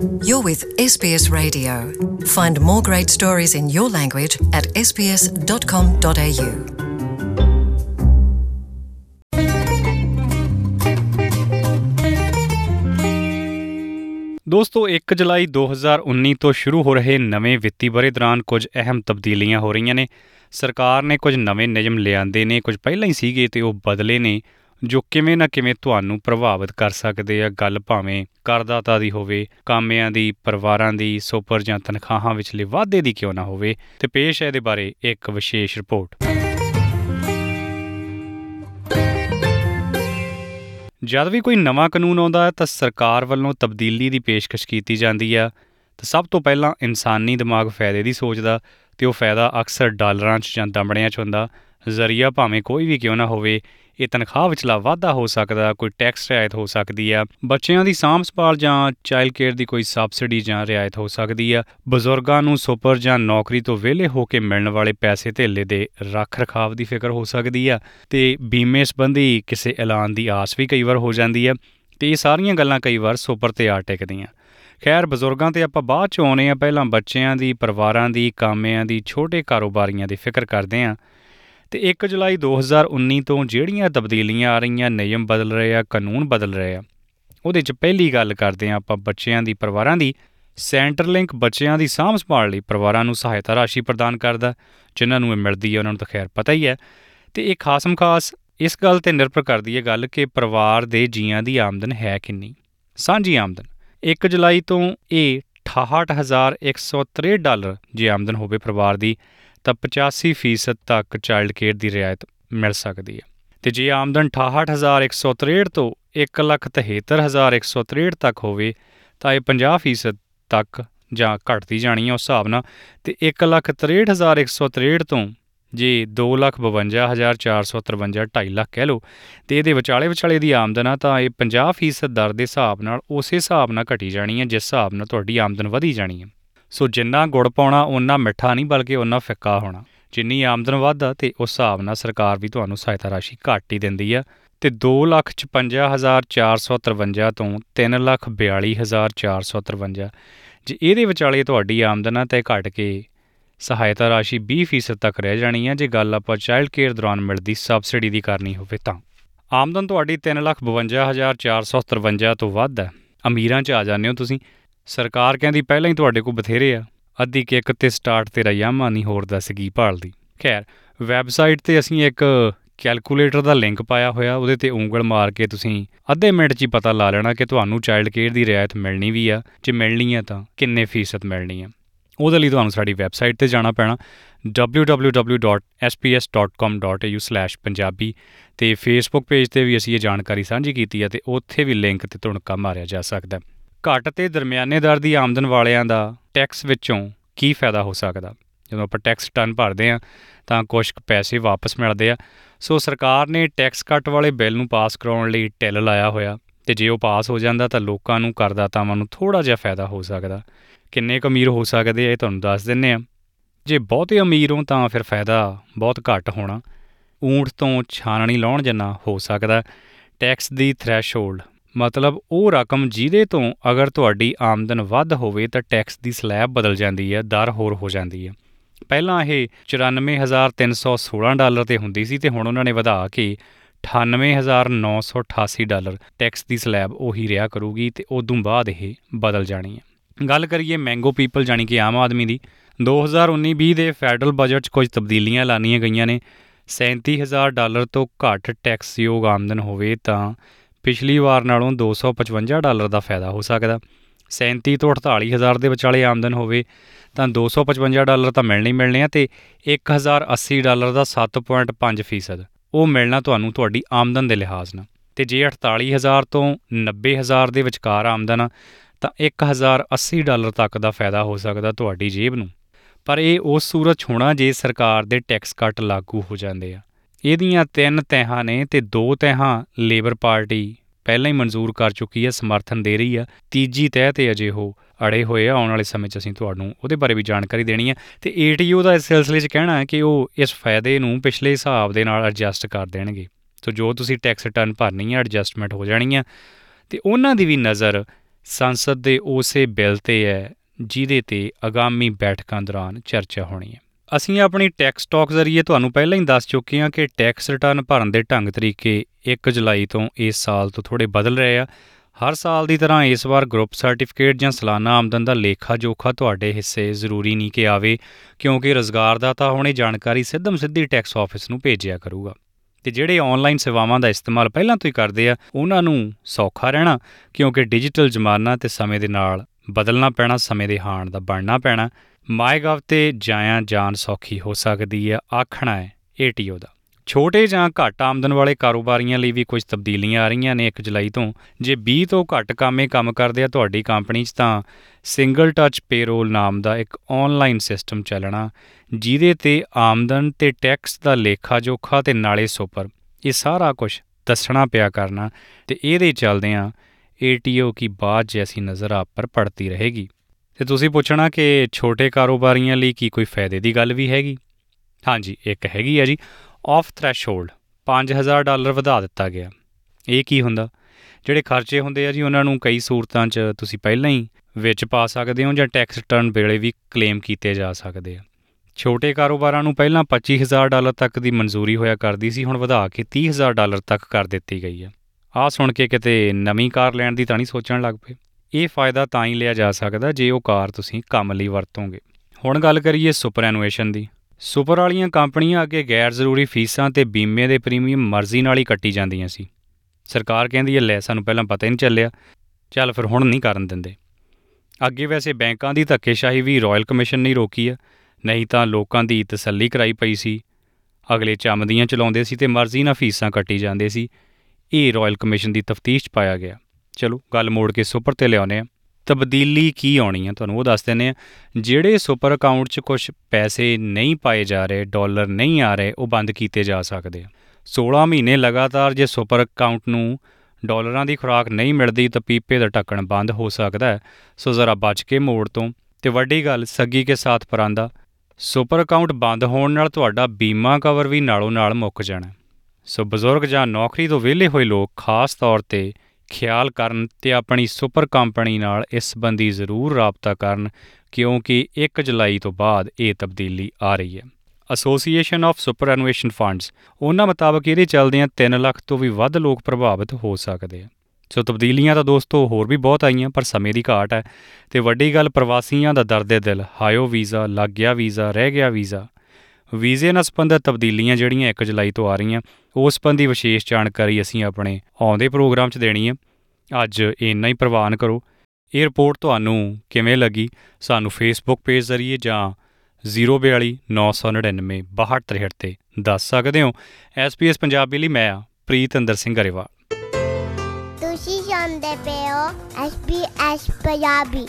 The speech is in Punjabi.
You're with SBS Radio. Find more great stories in your language at sbs.com.au. ਦੋਸਤੋ 1 ਜੁਲਾਈ 2019 ਤੋਂ ਸ਼ੁਰੂ ਹੋ ਰਹੇ ਨਵੇਂ ਵਿੱਤੀ ਬਰੇ ਦੌਰਾਨ ਕੁਝ ਅਹਿਮ ਤਬਦੀਲੀਆਂ ਹੋ ਰਹੀਆਂ ਨੇ ਸਰਕਾਰ ਨੇ ਕੁਝ ਨਵੇਂ ਨਿਯਮ ਲਿਆਂਦੇ ਨੇ, ਕੁਝ ਪਹਿਲਾਂ ਹੀ ਸੀਗੇ ਤੇ ਉਹ ਬਦਲੇ ਨੇ ਜੋ ਕਿਵੇਂ ਨਾ ਕਿਵੇਂ ਤੁਹਾਨੂੰ ਪ੍ਰਭਾਵਿਤ ਕਰ ਸਕਦੇ ਆ, ਗੱਲ ਭਾਵੇਂ ਕਰਦਾਤਾ ਦੀ ਹੋਵੇ, ਕਾਮਿਆਂ ਦੀ, ਪਰਿਵਾਰਾਂ ਦੀ, ਸੁਪਰ ਜਾਂ ਤਨਖਾਹਾਂ ਵਿਚਲੇ ਵਾਧੇ ਦੀ ਕਿਉਂ ਨਾ ਹੋਵੇ, ਤੇ ਪੇਸ਼ ਹੈ ਇਹਦੇ ਬਾਰੇ ਇੱਕ ਵਿਸ਼ੇਸ਼ ਰਿਪੋਰਟ। ਜਦ ਵੀ ਕੋਈ ਨਵਾਂ ਕਾਨੂੰਨ ਆਉਂਦਾ ਹੈ ਤਾਂ ਸਰਕਾਰ ਵੱਲੋਂ ਤਬਦੀਲੀ ਦੀ ਪੇਸ਼ਕਸ਼ ਕੀਤੀ ਜਾਂਦੀ ਆ। ਤਾਂ ਸਭ ਤੋਂ ਪਹਿਲਾਂ ਇਨਸਾਨੀ ਦਿਮਾਗ ਫਾਇਦੇ ਦੀ ਸੋਚਦਾ, ਤੇ ਉਹ ਫਾਇਦਾ ਅਕਸਰ ਡਾਲਰਾਂ 'ਚ ਜਾਂ ਦਮੜਿਆਂ 'ਚ ਹੁੰਦਾ। ਜ਼ਰੀਆ ਭਾਵੇਂ ਕੋਈ ਵੀ ਕਿਉਂ ਨਾ ਹੋਵੇ ਇਹ ਤਨਖਾਹ ਵਿਚਲਾ ਵਾਧਾ ਹੋ ਸਕਦਾ, ਕੋਈ ਟੈਕਸ ਰਿਆਇਤ ਹੋ ਸਕਦੀ ਆ। ਬੱਚਿਆਂ ਦੀ ਸਾਂਭ ਸੰਭਾਲ ਜਾਂ ਚਾਈਲਡ ਕੇਅਰ ਦੀ ਕੋਈ ਸਬਸਿਡੀ ਜਾਂ ਰਿਆਇਤ ਹੋ ਸਕਦੀ ਆ। ਬਜ਼ੁਰਗਾਂ ਨੂੰ ਸੁਪਰ ਜਾਂ ਨੌਕਰੀ ਤੋਂ ਵਿਹਲੇ ਹੋ ਕੇ ਮਿਲਣ ਵਾਲੇ ਪੈਸੇ ਧੇਲੇ ਦੇ ਰੱਖ ਰਖਾਵ ਦੀ ਫਿਕਰ ਹੋ ਸਕਦੀ ਆ। ਤੇ ਬੀਮੇ ਸੰਬੰਧੀ ਕਿਸੇ ਐਲਾਨ ਦੀ ਆਸ ਵੀ ਕਈ ਵਾਰ ਹੋ ਜਾਂਦੀ ਆ। ਤੇ ਇਹ ਸਾਰੀਆਂ ਗੱਲਾਂ ਕਈ ਵਾਰ ਸੁਪਰ ਤੇ ਆ ਟਿਕਦੀਆਂ। ਖੈਰ, ਬਜ਼ੁਰਗਾਂ ਤੇ ਆਪਾਂ ਬਾਅਦ ਚ ਆਉਨੇ ਆ। ਪਹਿਲਾਂ ਬੱਚਿਆਂ ਦੀ, ਪਰਿਵਾਰਾਂ ਦੀ, ਕਾਮਿਆਂ ਦੀ, ਛੋਟੇ ਕਾਰੋਬਾਰੀਆਂ ਦੀ ਫਿਕਰ ਕਰਦੇ ਆ। ਤੇ 1 ਜੁਲਾਈ 2019 ਤੋਂ ਜਿਹੜੀਆਂ ਤਬਦੀਲੀਆਂ ਆ ਰਹੀਆਂ ਨਿਯਮ ਬਦਲ ਰਹੇ ਆ, ਕਾਨੂੰਨ ਬਦਲ ਰਹੇ ਆ, ਉਹਦੇ 'ਚ ਪਹਿਲੀ ਗੱਲ ਕਰਦੇ ਆ ਆਪਾਂ ਬੱਚਿਆਂ ਦੀ, ਪਰਿਵਾਰਾਂ ਦੀ। ਸੈਂਟਰਲਿੰਕ ਬੱਚਿਆਂ ਦੀ ਸਾਂਭ ਸੰਭਾਲ ਲਈ ਪਰਿਵਾਰਾਂ ਨੂੰ ਸਹਾਇਤਾ ਰਾਸ਼ੀ ਪ੍ਰਦਾਨ ਕਰਦਾ, ਜਿਨ੍ਹਾਂ ਨੂੰ ਇਹ ਮਿਲਦੀ ਹੈ ਉਹਨਾਂ ਨੂੰ ਤਾਂ ਖੈਰ ਪਤਾ ਹੀ ਹੈ। ਤੇ ਇਹ ਖਾਸਮ ਖਾਸ ਇਸ ਗੱਲ ਤੇ ਨਿਰਭਰ ਕਰਦੀ ਹੈ ਗੱਲ ਕਿ ਪਰਿਵਾਰ ਦੇ ਜੀਆਂ ਦੀ ਆਮਦਨ ਹੈ ਕਿੰਨੀ? ਸਾਂਝੀ ਆਮਦਨ। 1 ਜੁਲਾਈ ਤੋਂ ਇਹ 68163 ਡਾਲਰ ਜੇ ਆਮਦਨ ਹੋਵੇ ਪਰਿਵਾਰ ਦੀ ਤਾਂ 85% ਤੱਕ ਚਾਈਲਡ ਕੇਅਰ ਦੀ ਰਿਆਇਤ ਮਿਲ ਸਕਦੀ ਹੈ। ਤੇ ਜੇ ਆਮਦਨ 68163 ਤੋਂ 173163 ਤੱਕ ਹੋਵੇ, ਤਾਂ ਇਹ 50% ਤੱਕ ਜਾਂ ਘਟਦੀ ਜਾਣੀ ਹੈ ਉਸ ਹਿਸਾਬ ਨਾਲ। ਤੇ 163163 ਤੋਂ ਜੇ 252453 2.5 ਲੱਖ ਕਹਿ ਲਓ, ਤੇ ਇਹਦੇ ਵਿਚਾਲੇ ਵਿਚਾਲੇ ਦੀ ਆਮਦਨ ਆ, ਤਾਂ ਇਹ 50% ਦਰ ਦੇ ਹਿਸਾਬ ਨਾਲ, ਉਸੇ ਹਿਸਾਬ ਨਾਲ ਘਟੀ ਜਾਣੀ ਹੈ, ਜਿਸ ਹਿਸਾਬ ਨਾਲ ਤੁਹਾਡੀ ਆਮਦਨ ਵਧੀ ਜਾਣੀ ਹੈ। ਸੋ ਜਿੰਨਾ ਗੁੜ ਪਾਉਣਾ ਉਹਨਾਂ ਮਿੱਠਾ ਨਹੀਂ, ਬਲਕਿ ਉਹਨਾਂ ਫਿੱਕਾ ਹੋਣਾ। ਜਿੰਨੀ ਆਮਦਨ ਵੱਧਦਾ ਤੇ ਉਸ ਹਿਸਾਬ ਨਾਲ ਸਰਕਾਰ ਵੀ ਤੁਹਾਨੂੰ ਸਹਾਇਤਾ ਰਾਸ਼ੀ ਘੱਟ ਹੀ ਦਿੰਦੀ ਆ। ਤੇ 255453 ਤੋਂ 342453 ਜੇ ਇਹਦੇ ਵਿਚਾਲੇ ਤੁਹਾਡੀ ਆਮਦਨ ਆ ਤੇ ਘਟ ਕੇ ਸਹਾਇਤਾ ਰਾਸ਼ੀ 20% ਤੱਕ ਰਹਿ ਜਾਣੀ ਹੈ ਜੇ ਗੱਲ ਆਪਾਂ ਚਾਈਲਡ ਕੇਅਰ ਦੌਰਾਨ ਮਿਲਦੀ ਸਬਸਿਡੀ ਦੀ ਕਰਨੀ ਹੋਵੇ ਤਾਂ। ਆਮਦਨ ਤੁਹਾਡੀ 352453 ਤੋਂ ਵੱਧ ਹੈ ਅਮੀਰਾਂ 'ਚ ਆ ਜਾਂਦੇ ਹੋ ਤੁਸੀਂ। ਸਰਕਾਰ ਕਹਿੰਦੀ ਪਹਿਲਾਂ ਹੀ ਤੁਹਾਡੇ ਕੋਲ ਬਥੇਰੇ ਆ। ਅੱਧੀ ਕਿੱਕ ਤੇ ਸਟਾਰਟ ਤੇਰਾ ਯਾਮਾ ਨਹੀਂ ਹੋਰ ਦੱਸ ਕੀ ਭਾਲਦੀ। ਖੈਰ ਵੈਬਸਾਈਟ ਤੇ ਅਸੀਂ ਇੱਕ ਕੈਲਕੂਲੇਟਰ ਦਾ ਲਿੰਕ ਪਾਇਆ ਹੋਇਆ, ਉਹਦੇ ਤੇ ਉਂਗਲ ਮਾਰ ਕੇ ਤੁਸੀਂ ਅੱਧੇ ਮਿੰਟ 'ਚ ਹੀ ਪਤਾ ਲਾ ਲੈਣਾ ਕਿ ਤੁਹਾਨੂੰ ਚਾਈਲਡ ਕੇਅਰ ਦੀ ਰਿਆਇਤ ਮਿਲਣੀ ਵੀ ਆ। ਜੇ ਮਿਲਣੀ ਆ ਤਾਂ ਕਿੰਨੇ ਫੀਸਦ ਮਿਲਣੀ ਆ। ਉਹਦੇ ਲਈ ਤੁਹਾਨੂੰ ਸਾਡੀ ਵੈਬਸਾਈਟ ਤੇ ਜਾਣਾ ਪੈਣਾ। www.sps.com.au/punjabi ਤੇ ਫੇਸਬੁੱਕ ਪੇਜ ਤੇ ਵੀ ਅਸੀਂ ਇਹ ਜਾਣਕਾਰੀ ਸਾਂਝੀ ਕੀਤੀ ਹੈ ਤੇ ਉੱਥੇ ਵੀ ਲਿੰਕ ਤੇ ਤੁਣਕਾ ਮਾਰਿਆ ਜਾ ਸਕਦਾ। ਹੈ ਘੱਟ ਤੇ ਦਰਮਿਆਨੇ ਦਰ ਦੀ ਆਮਦਨ ਵਾਲਿਆਂ ਦਾ ਟੈਕਸ ਵਿੱਚੋਂ ਕੀ ਫਾਇਦਾ ਹੋ ਸਕਦਾ? ਜਦੋਂ ਆਪਾਂ ਟੈਕਸ ਟਨ ਭਰਦੇ ਆ ਤਾਂ ਕੁਝ ਪੈਸੇ ਵਾਪਸ ਮਿਲਦੇ ਆ। ਸੋ ਸਰਕਾਰ ਨੇ ਟੈਕਸ ਕੱਟ ਵਾਲੇ ਬਿੱਲ ਨੂੰ ਪਾਸ ਕਰਾਉਣ ਲਈ ਟਿਲ ਲਾਇਆ ਹੋਇਆ ਤੇ ਜੇ ਉਹ ਪਾਸ ਹੋ ਜਾਂਦਾ ਤਾਂ ਲੋਕਾਂ ਨੂੰ ਕਰਦਾਤਾਵਾਂ ਨੂੰ ਥੋੜਾ ਜਿਹਾ ਫਾਇਦਾ ਹੋ ਸਕਦਾ। ਕਿੰਨੇ ਕੁ ਅਮੀਰ ਹੋ ਸਕਦੇ ਆ, ਇਹ ਤੁਹਾਨੂੰ ਦੱਸ ਦਿੰਨੇ ਆ। ਜੇ ਬਹੁਤੇ ਅਮੀਰ ਹੋ ਤਾਂ ਫਿਰ ਫਾਇਦਾ ਬਹੁਤ ਘੱਟ ਹੋਣਾ। ਊਂਠ ਤੋਂ ਛਾਨਣੀ ਲਾਉਣ ਜਿੰਨਾ ਹੋ ਸਕਦਾ। ਟੈਕਸ ਦੀ ਥ੍ਰੈਸ਼ਹੋਲਡ ਮਤਲਬ ਉਹ ਰਕਮ ਜਿਹਦੇ ਤੋਂ ਅਗਰ ਤੁਹਾਡੀ ਆਮਦਨ ਵੱਧ ਹੋਵੇ ਤਾਂ ਟੈਕਸ ਦੀ ਸਲੈਬ ਬਦਲ ਜਾਂਦੀ ਹੈ, ਦਰ ਹੋਰ ਹੋ ਜਾਂਦੀ ਹੈ। ਪਹਿਲਾਂ ਇਹ 94316 ਡਾਲਰ ਤੇ ਹੁੰਦੀ ਸੀ ਤੇ ਹੁਣ ਉਹਨਾਂ ਨੇ ਵਧਾ ਕੇ 98988 ਡਾਲਰ ਟੈਕਸ ਦੀ ਸਲੈਬ ਉਹੀ ਰਿਹਾ ਕਰੂਗੀ ਤੇ ਉਦੋਂ ਬਾਅਦ ਇਹ ਬਦਲ ਜਾਣੀ ਹੈ। ਗੱਲ ਕਰੀਏ ਮੈਂਗੋ ਪੀਪਲ ਜਾਨੀ ਕਿ ਆਮ ਆਦਮੀ ਦੀ 2019-20 ਦੇ ਫੈਡਰਲ ਬਜਟ 'ਚ ਕੁਝ ਤਬਦੀਲੀਆਂ ਲਾਣੀਆਂ ਗਈਆਂ ਨੇ। 37000 ਡਾਲਰ ਤੋਂ ਘੱਟ ਟੈਕਸ ਯੋਗ ਆਮਦਨ ਹੋਵੇ ਤਾਂ ਪਿਛਲੀ ਵਾਰ ਨਾਲੋਂ 255 ਡਾਲਰ ਦਾ ਫਾਇਦਾ ਹੋ ਸਕਦਾ। 37 ਤੋਂ 48000 ਦੇ ਵਿਚਾਲੇ ਆਮਦਨ ਹੋਵੇ, ਤਾਂ 255 ਡਾਲਰ ਤਾਂ ਮਿਲਣੇ ਮਿਲਣੇ ਆ ਤੇ 1080 ਡਾਲਰ ਦਾ 7.5% ਉਹ ਮਿਲਣਾ ਤੁਹਾਨੂੰ ਤੁਹਾਡੀ ਆਮਦਨ ਦੇ ਲਿਹਾਜ਼ ਨਾਲ। ਤੇ ਜੇ 48000 ਤੋਂ 90000 ਦੇ ਵਿਚਕਾਰ ਆਮਦਨ ਤਾਂ 1080 ਡਾਲਰ ਤੱਕ ਦਾ ਫਾਇਦਾ ਹੋ ਸਕਦਾ ਤੁਹਾਡੀ ਜੇਬ ਨੂੰ। ਪਰ ਇਹ ਉਸ ਸੂਰਤ ਹੋਣਾ ਜੇ ਸਰਕਾਰ ਦੇ ਟੈਕਸ ਕੱਟ ਲਾਗੂ ਹੋ ਜਾਂਦੇ ਆ। ਇਹਦੀਆਂ ਤਿੰਨ ਤਹਾਂ ਨੇ ਤੇ ਦੋ ਤਹਾਂ ਲੇਬਰ ਪਾਰਟੀ ਪਹਿਲਾਂ ਹੀ ਮਨਜ਼ੂਰ ਕਰ ਚੁੱਕੀ ਹੈ ਸਮਰਥਨ ਦੇ ਰਹੀ ਆ। ਤੀਜੀ ਤਹਿ ਤੇ ਅਜੇ ਉਹ ਅੜੇ ਹੋਏ ਆ। ਆਉਣ ਵਾਲੇ ਸਮੇਂ 'ਚ ਅਸੀਂ ਤੁਹਾਨੂੰ ਉਹਦੇ ਬਾਰੇ ਵੀ ਜਾਣਕਾਰੀ ਦੇਣੀ ਹੈ ਤੇ ਏਟੀਓ ਦਾ ਇਸ ਸਿਲਸਿਲੇ 'ਚ ਕਹਿਣਾ ਹੈ ਕਿ ਉਹ ਇਸ ਫਾਇਦੇ ਨੂੰ ਪਿਛਲੇ ਹਿਸਾਬ ਦੇ ਨਾਲ ਐਡਜਸਟ ਕਰ ਦੇਣਗੇ। ਸੋ ਜੋ ਤੁਸੀਂ ਟੈਕਸ ਰਿਟਰਨ ਭਰਨੀ ਹੈ ਐਡਜਸਟਮੈਂਟ ਹੋ ਜਾਣੀ ਹੈ ਤੇ ਉਹਨਾਂ ਦੀ ਵੀ ਨਜ਼ਰ ਸੰਸਦ ਦੇ ਉਸੇ ਬਿੱਲ ਤੇ ਹੈ, ਜਿਹਦੇ ਤੇ ਆਗਾਮੀ ਬੈਠਕਾਂ ਦੌਰਾਨ ਚਰਚਾ ਹੋਣੀ ਹੈ। ਅਸੀਂ ਆਪਣੀ ਟੈਕਸ ਟਾਕ ਜ਼ਰੀਏ ਤੁਹਾਨੂੰ ਪਹਿਲਾਂ ਹੀ ਦੱਸ ਚੁੱਕੇ ਹਾਂ ਕਿ ਟੈਕਸ ਰਿਟਰਨ ਭਰਨ ਦੇ ਢੰਗ ਤਰੀਕੇ 1 ਜੁਲਾਈ ਤੋਂ ਇਸ ਸਾਲ ਤੋਂ ਥੋੜੇ ਬਦਲ ਰਹੇ ਆ। ਹਰ ਸਾਲ ਦੀ ਤਰ੍ਹਾਂ ਇਸ ਵਾਰ ਗਰੁੱਪ ਸਰਟੀਫਿਕੇਟ ਜਾਂ ਸਾਲਾਨਾ ਆਮਦਨ ਦਾ ਲੇਖਾ ਜੋਖਾ ਤੁਹਾਡੇ ਹਿੱਸੇ ਜ਼ਰੂਰੀ ਨਹੀਂ ਕਿ ਆਵੇ, ਕਿਉਂਕਿ ਰੋਜ਼ਗਾਰਦਾਤਾ ਹੁਣੇ ਜਾਣਕਾਰੀ ਸਿੱਧਮ ਸਿੱਧੀ ਟੈਕਸ ਆਫਿਸ ਨੂੰ ਭੇਜਿਆ ਕਰੂਗਾ। ਤੇ ਜਿਹੜੇ ਆਨਲਾਈਨ ਸੇਵਾਵਾਂ ਦਾ ਇਸਤੇਮਾਲ ਪਹਿਲਾਂ ਤੋਂ ਹੀ ਕਰਦੇ ਆ, ਉਹਨਾਂ ਨੂੰ ਸੌਖਾ ਰਹਿਣਾ, ਕਿਉਂਕਿ ਡਿਜੀਟਲ ਜ਼ਮਾਨਾ ਤੇ ਸਮੇਂ ਦੇ ਨਾਲ ਬਦਲਣਾ ਪੈਣਾ, ਸਮੇਂ ਦੇ ਹਾਣ ਦਾ ਬਣਨਾ ਪੈਣਾ। ਮਾਈਗਵ ਤੇ ਜਾਇਆਂ ਜਾਨ ਸੌਖੀ ਹੋ ਸਕਦੀ ਆ ਆਖਣਾ ਹੈ ਏਟੀਓ ਦਾ। ਛੋਟੇ ਜਾਂ ਘੱਟ ਆਮਦਨ ਵਾਲੇ ਕਾਰੋਬਾਰੀਆਂ ਲਈ ਵੀ ਕੁਝ ਤਬਦੀਲੀਆਂ ਆ ਰਹੀਆਂ ਨੇ 1 ਜੁਲਾਈ ਤੋਂ। ਜੇ 20 ਤੋਂ ਘੱਟ ਕਾਮੇ ਕੰਮ ਕਰਦੇ ਆ ਤੁਹਾਡੀ ਕੰਪਨੀ 'ਚ ਤਾਂ ਸਿੰਗਲ ਟੱਚ ਪੇਰੋਲ ਨਾਮ ਦਾ ਇੱਕ ਆਨਲਾਈਨ ਸਿਸਟਮ ਚੱਲਣਾ, ਜਿਹਦੇ ਤੇ ਆਮਦਨ ਤੇ ਟੈਕਸ ਦਾ ਲੇਖਾ ਜੋਖਾ ਤੇ ਨਾਲੇ ਸੁਪਰ, ਇਹ ਸਾਰਾ ਕੁਝ ਦੱਸਣਾ ਪਿਆ ਕਰਨਾ। ਤੇ ਇਹਦੇ ਚੱਲਦਿਆਂ ਏਟੀਓ ਕੀ ਬਾਤ ਜੈਸੀ ਨਜ਼ਰ ਆਪ ਪਰ ਪੜਤੀ ਰਹੇਗੀ। ਤੇ ਤੁਸੀਂ ਪੁੱਛਣਾ ਕਿ ਛੋਟੇ ਕਾਰੋਬਾਰੀਆਂ ਲਈ ਕੀ ਕੋਈ ਫਾਇਦੇ ਦੀ ਗੱਲ ਵੀ ਹੈਗੀ? ਹਾਂਜੀ, ਇੱਕ ਹੈਗੀ ਆ ਜੀ। ਆਫ ਥ੍ਰੈਸ਼ਹੋਲਡ 5000 ਡਾਲਰ ਵਧਾ ਦਿੱਤਾ ਗਿਆ। ਇਹ ਕੀ ਹੁੰਦਾ? ਜਿਹੜੇ ਖਰਚੇ ਹੁੰਦੇ ਆ ਜੀ, ਉਹਨਾਂ ਨੂੰ ਕਈ ਸੂਰਤਾਂ 'ਚ ਤੁਸੀਂ ਪਹਿਲਾਂ ਹੀ ਵਿੱਚ ਪਾ ਸਕਦੇ ਹੋ ਜਾਂ ਟੈਕਸ ਰਿਟਰਨ ਵੇਲੇ ਵੀ ਕਲੇਮ ਕੀਤੇ ਜਾ ਸਕਦੇ ਆ। ਛੋਟੇ ਕਾਰੋਬਾਰਾਂ ਨੂੰ ਪਹਿਲਾਂ 25000 ਡਾਲਰ ਤੱਕ ਦੀ ਮਨਜ਼ੂਰੀ ਹੋਇਆ ਕਰਦੀ ਸੀ, ਹੁਣ ਵਧਾ ਕੇ 30000 ਡਾਲਰ ਤੱਕ ਕਰ ਦਿੱਤੀ ਗਈ ਹੈ ਆਹ ਸੁਣ ਕੇ ਕਿਤੇ ਨਵੀਂ ਕਾਰ ਲੈਣ ਦੀ ਤਾਂ ਨਹੀਂ ਸੋਚਣ ਲੱਗ ਪਏ। ਇਹ ਫਾਇਦਾ ਤਾਂ ਹੀ ਲਿਆ ਜਾ ਸਕਦਾ ਜੇ ਉਹ ਕਾਰ ਤੁਸੀਂ ਕੰਮ ਲਈ ਵਰਤੋਗੇ। ਹੁਣ ਗੱਲ ਕਰੀਏ ਸੁਪਰਐਨੂਏਸ਼ਨ ਦੀ। ਸੁਪਰ ਵਾਲੀਆਂ ਕੰਪਨੀਆਂ ਅੱਗੇ ਗੈਰ ਜ਼ਰੂਰੀ ਫੀਸਾਂ ਤੇ ਬੀਮੇ ਦੇ ਪ੍ਰੀਮੀਅਮ ਮਰਜ਼ੀ ਨਾਲ ਹੀ ਕੱਟੀ ਜਾਂਦੀਆਂ ਸੀ। ਸਰਕਾਰ ਕਹਿੰਦੀ ਹੈ, ਲੈ, ਸਾਨੂੰ ਪਹਿਲਾਂ ਪਤਾ ਹੀ ਨਹੀਂ ਚੱਲਿਆ। ਚੱਲ ਫਿਰ ਹੁਣ ਨਹੀਂ ਕਰਨ ਦਿੰਦੇ। ਅੱਗੇ ਵੈਸੇ ਬੈਂਕਾਂ ਦੀ ਧੱਕੇਸ਼ਾਹੀ ਵੀ ਰਾਇਲ ਕਮਿਸ਼ਨ ਨਹੀਂ ਰੋਕੀ ਆ। ਨਹੀਂ ਤਾਂ ਲੋਕਾਂ ਦੀ ਤਸੱਲੀ ਕਰਾਈ ਪਈ ਸੀ। ਅਗਲੇ ਚਮਦੀਆਂ ਚਲਾਉਂਦੇ ਸੀ ਤੇ ਮਰਜ਼ੀ ਨਾਲ ਫੀਸਾਂ ਕੱਟੀ ਜਾਂਦੇ ਸੀ। ਇਹ ਰਾਇਲ ਕਮਿਸ਼ਨ ਦੀ ਤਫਤੀਸ਼ 'ਚ ਪਾਇਆ ਗਿਆ। ਚਲੋ, ਗੱਲ ਮੋੜ ਕੇ ਸੁਪਰ ਤੇ ਲਿਆਉਨੇ ਆ ਤਬਦੀਲੀ ਕੀ ਆਉਣੀ ਆ ਤੁਹਾਨੂੰ ਉਹ ਦੱਸ ਦਿੰਨੇ ਆ ਜਿਹੜੇ ਸੁਪਰ ਅਕਾਊਂਟ 'ਚ ਕੁਝ ਪੈਸੇ ਨਹੀਂ ਪਾਏ ਜਾ ਰਹੇ, ਡਾਲਰ ਨਹੀਂ ਆ ਰਹੇ, ਉਹ ਬੰਦ ਕੀਤੇ ਜਾ ਸਕਦੇ ਆ। 16 ਮਹੀਨੇ ਲਗਾਤਾਰ ਜੇ ਸੁਪਰ ਅਕਾਊਂਟ ਨੂੰ ਡਾਲਰਾਂ ਦੀ ਖੁਰਾਕ ਨਹੀਂ ਮਿਲਦੀ ਤਾਂ ਪੀਪੇ ਦਾ ਢੱਕਣ ਬੰਦ ਹੋ ਸਕਦਾ ਹੈ। ਸੋ ਜ਼ਰਾ ਬਚ ਕੇ ਮੋੜ ਤੋਂ। ਤੇ ਵੱਡੀ ਗੱਲ, ਸੱਗੀ ਕੇ ਸਾਥ ਪਰਾਂਦਾ। ਸੁਪਰ ਅਕਾਊਂਟ ਬੰਦ ਹੋਣ ਨਾਲ ਤੁਹਾਡਾ ਬੀਮਾ ਕਵਰ ਵੀ ਨਾਲੋਂ ਨਾਲ ਮੁੱਕ ਜਾਣਾ। ਸੋ ਬਜ਼ੁਰਗ ਜਾਂ ਨੌਕਰੀ ਤੋਂ ਵਿਹਲੇ ਹੋਏ ਲੋਕ ਖਾਸ ਤੌਰ ਤੇ ਖਿਆਲ ਕਰਨ ਤੇ ਆਪਣੀ ਸੁਪਰ ਕੰਪਨੀ ਨਾਲ ਇਸ ਸੰਬੰਧੀ ਜ਼ਰੂਰ ਰਾਬਤਾ ਕਰਨ, ਕਿਉਂਕਿ 1 ਜੁਲਾਈ ਤੋਂ ਬਾਅਦ ਇਹ ਤਬਦੀਲੀ ਆ ਰਹੀ ਹੈ। ਐਸੋਸੀਏਸ਼ਨ ਆਫ ਸੁਪਰਐਨੂਏਸ਼ਨ ਫੰਡਸ ਉਹਨਾਂ ਮੁਤਾਬਕ ਇਹਦੇ ਚੱਲਦਿਆਂ 3 ਲੱਖ ਤੋਂ ਵੀ ਵੱਧ ਲੋਕ ਪ੍ਰਭਾਵਿਤ ਹੋ ਸਕਦੇ ਆ। ਸੋ ਤਬਦੀਲੀਆਂ ਤਾਂ ਦੋਸਤੋ ਹੋਰ ਵੀ ਬਹੁਤ ਆਈਆਂ, ਪਰ ਸਮੇਂ ਦੀ ਘਾਟ ਹੈ ਤੇ ਵੱਡੀ ਗੱਲ ਪ੍ਰਵਾਸੀਆਂ ਦਾ ਦਰਦੇ ਦਿਲ, ਹਾਇਓ ਵੀਜ਼ਾ, ਲੱਗ ਗਿਆ ਵੀਜ਼ਾ, ਰਹਿ ਗਿਆ ਵੀਜ਼ਾ ਵੀਜ਼ੇ ਨਾਲ ਸੰਬੰਧਿਤ ਤਬਦੀਲੀਆਂ ਜਿਹੜੀਆਂ 1 ਜੁਲਾਈ ਤੋਂ ਆ ਰਹੀਆਂ, ਉਸ ਸੰਬੰਧੀ ਵਿਸ਼ੇਸ਼ ਜਾਣਕਾਰੀ ਅਸੀਂ ਆਪਣੇ ਆਉਂਦੇ ਪ੍ਰੋਗਰਾਮ 'ਚ ਦੇਣੀ ਹੈ। ਅੱਜ ਇੰਨਾ ਹੀ ਪ੍ਰਵਾਨ ਕਰੋ। ਇਹ ਰਿਪੋਰਟ ਤੁਹਾਨੂੰ ਕਿਵੇਂ ਲੱਗੀ? ਸਾਨੂੰ ਫੇਸਬੁੱਕ ਪੇਜ ਜ਼ਰੀਏ ਜਾਂ 042 999 6263 ਤੇ ਦੱਸ ਸਕਦੇ ਹੋ। ਐਸਪੀਐਸ ਪੰਜਾਬੀ ਲਈ ਮੈਂ ਆ ਪ੍ਰੀਤ ਅੰਦਰ ਸਿੰਘ ਗਰੇਵਾਲ। ਤੁਸੀਂ ਸੁਣਦੇ ਪਏ ਹੋ SBS ਪੰਜਾਬੀ।